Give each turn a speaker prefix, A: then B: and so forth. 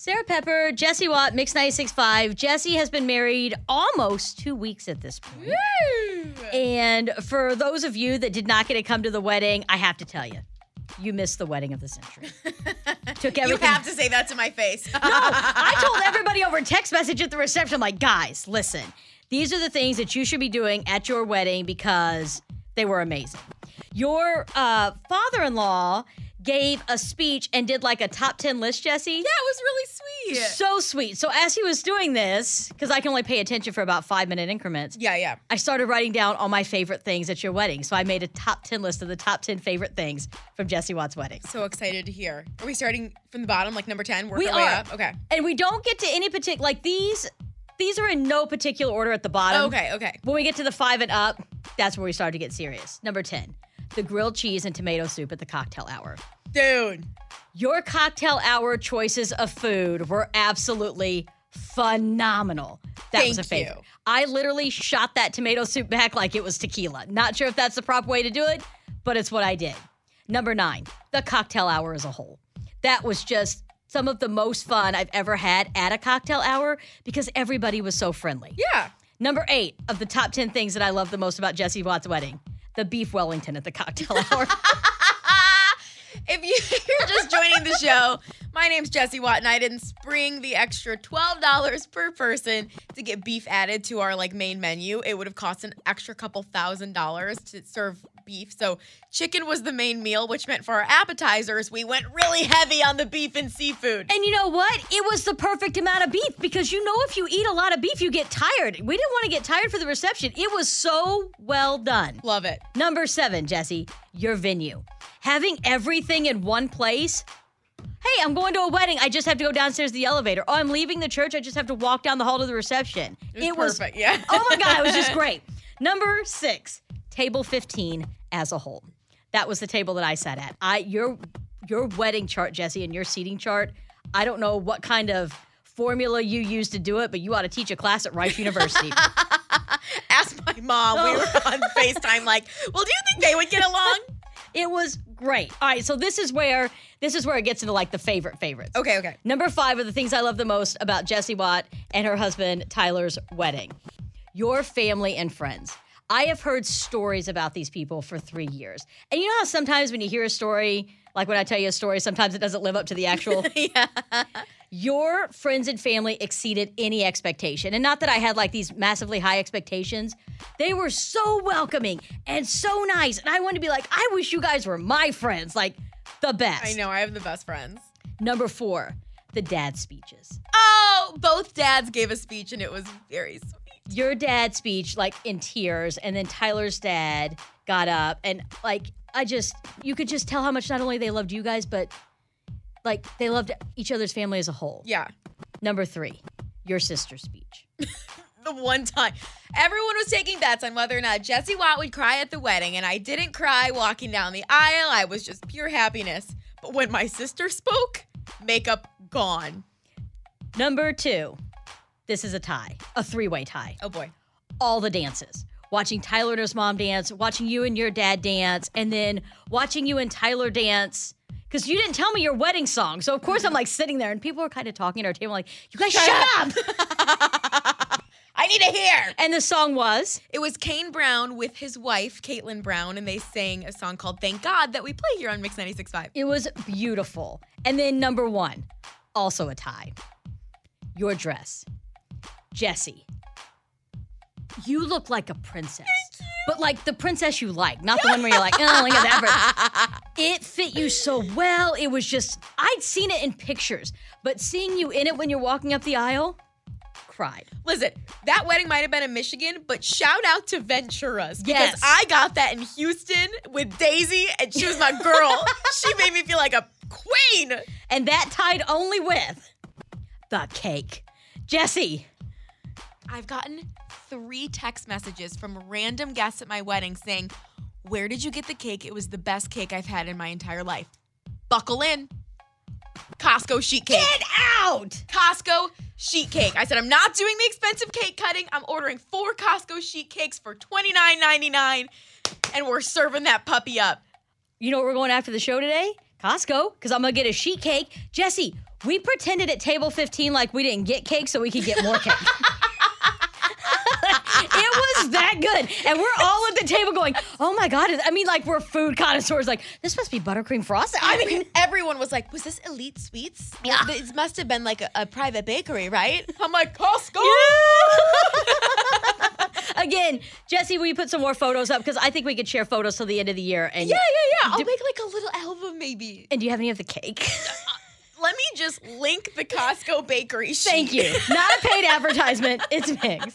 A: Sarah Pepper, Jessie Watt, Mix 96.5. Jessie has been married almost two weeks at this point. And for those of you that did not get to come to the wedding, I have to tell you, you missed the wedding of the century. Took
B: You
A: everything.
B: have to say that to my face.
A: no, I told everybody over text message at the reception, like, guys, listen, these are the things that you should be doing at your wedding because they were amazing. Your uh, father in law gave a speech and did like a top 10 list, Jessie.
B: That was really sweet.
A: So sweet. So as he was doing this, because I can only pay attention for about five minute increments,
B: yeah, yeah.
A: I started writing down all my favorite things at your wedding. So I made a top 10 list of the top 10 favorite things from Jessie Watt's wedding.
B: So excited to hear. Are we starting from the bottom, like number 10? Work
A: We
B: our way
A: are.
B: up? Okay.
A: And we don't get to any particular, like these, these are in no particular order at the bottom.
B: Okay, okay.
A: When we get to the five and up, that's where we start to get serious. Number 10, the grilled cheese and tomato soup at the cocktail hour.
B: Dude.
A: Your cocktail hour choices of food were absolutely phenomenal. That was
B: Thank
A: a favorite.
B: you.
A: I literally shot that tomato soup back like it was tequila. Not sure if that's the proper way to do it, but it's what I did. Number nine, the cocktail hour as a whole. That was just some of the most fun I've ever had at a cocktail hour because everybody was so friendly.
B: Yeah.
A: Number eight of the top 10 things that I love the most about Jessie Watt's wedding the beef Wellington at the cocktail hour.
B: If you- you're just joining the show, my name's Jessie Watt, and I didn't spring the extra twelve dollars per person to get beef added to our like main menu. It would have cost an extra couple thousand dollars to serve beef. So chicken was the main meal, which meant for our appetizers, we went really heavy on the beef and seafood.
A: And you know what? It was the perfect amount of beef because you know if you eat a lot of beef, you get tired. We didn't want to get tired for the reception. It was so well done.
B: Love it.
A: Number seven, Jessie, your venue. Having everything in one place. Hey, I'm going to a wedding. I just have to go downstairs to the elevator. Oh, I'm leaving the church. I just have to walk down the hall to the reception.
B: It was perfect, yeah.
A: oh my God, it was just great. Number six, table 15 as a whole. That was the table that I sat at. I your your wedding chart, Jessie, and your seating chart. I don't know what kind of formula you use to do it, but you ought to teach a class at Rice University.
B: Ask my mom. We were on FaceTime, like, well, do you think they would get along?
A: It was great. All right, so this is where this is where it gets into like the favorite favorites.
B: Okay, okay.
A: Number five are the things I love the most about Jessie Watt and her husband Tyler's wedding. Your family and friends. I have heard stories about these people for three years. And you know how sometimes when you hear a story, like when I tell you a story, sometimes it doesn't live up to the actual.
B: yeah.
A: Your friends and family exceeded any expectation. And not that I had like these massively high expectations. They were so welcoming and so nice. And I wanted to be like, I wish you guys were my friends, like the best.
B: I know. I have the best friends.
A: Number four, the dad speeches.
B: Oh, both dads gave a speech, and it was very sweet.
A: Your dad's speech, like in tears, and then Tyler's dad got up and like I just you could just tell how much not only they loved you guys, but like they loved each other's family as a whole.
B: Yeah.
A: Number three, your sister's speech.
B: the one time everyone was taking bets on whether or not Jessie Watt would cry at the wedding, and I didn't cry walking down the aisle. I was just pure happiness. But when my sister spoke, makeup gone.
A: Number two, this is a tie, a three way tie.
B: Oh boy.
A: All the dances. Watching Tyler and his mom dance, watching you and your dad dance, and then watching you and Tyler dance. Because you didn't tell me your wedding song. So, of course, I'm like sitting there and people are kind of talking at our table, like, you guys shut, up.
B: I need to hear.
A: And the song was
B: It was Kane Brown with his wife, Katelyn Brown, and they sang a song called Thank God that we play here on Mix 96.5.
A: It was beautiful. And then number one, also a tie. Your dress. Jessie. You look like a princess. But like the princess you like, not the one where you're like, oh, look at that. It fit you so well. It was just, I'd seen it in pictures, but seeing you in it when you're walking up the aisle, cried.
B: Listen, that wedding might have been in Michigan, but shout out to Ventura's. Because
A: Yes.
B: I got that in Houston with Daisy, and she was my girl. she made me feel like a queen.
A: And that tied only with the cake. Jessie,
B: I've gotten three text messages from random guests at my wedding saying, Where did you get the cake? It was the best cake I've had in my entire life. Buckle in. Costco sheet cake.
A: get out.
B: Costco sheet cake. I said, I'm not doing the expensive cake cutting. I'm ordering four Costco sheet cakes for $29.99, and we're serving that puppy up.
A: You know what we're going after the show today? Costco, because I'm gonna get a sheet cake. Jessie, we pretended at table 15 like we didn't get cake so we could get more cake. that good. And we're all at the table going, oh my God. I mean, like we're food connoisseurs. Like, this must be buttercream frosting. I mean,
B: Everyone was like, Was this Elite Sweets?
A: Yeah.
B: This must have been like a, a private bakery, right? I'm like, Costco.
A: again, Jessie, will you put some more photos up? Because I think we could share photos till the end of the year. And
B: Yeah, yeah, yeah. I'll
A: Do-
B: make like a little album maybe.
A: And do you have any of the cake?
B: Uh, uh, let me just link the Costco bakery sheet.
A: Thank you. Not a paid advertisement. It's Migs.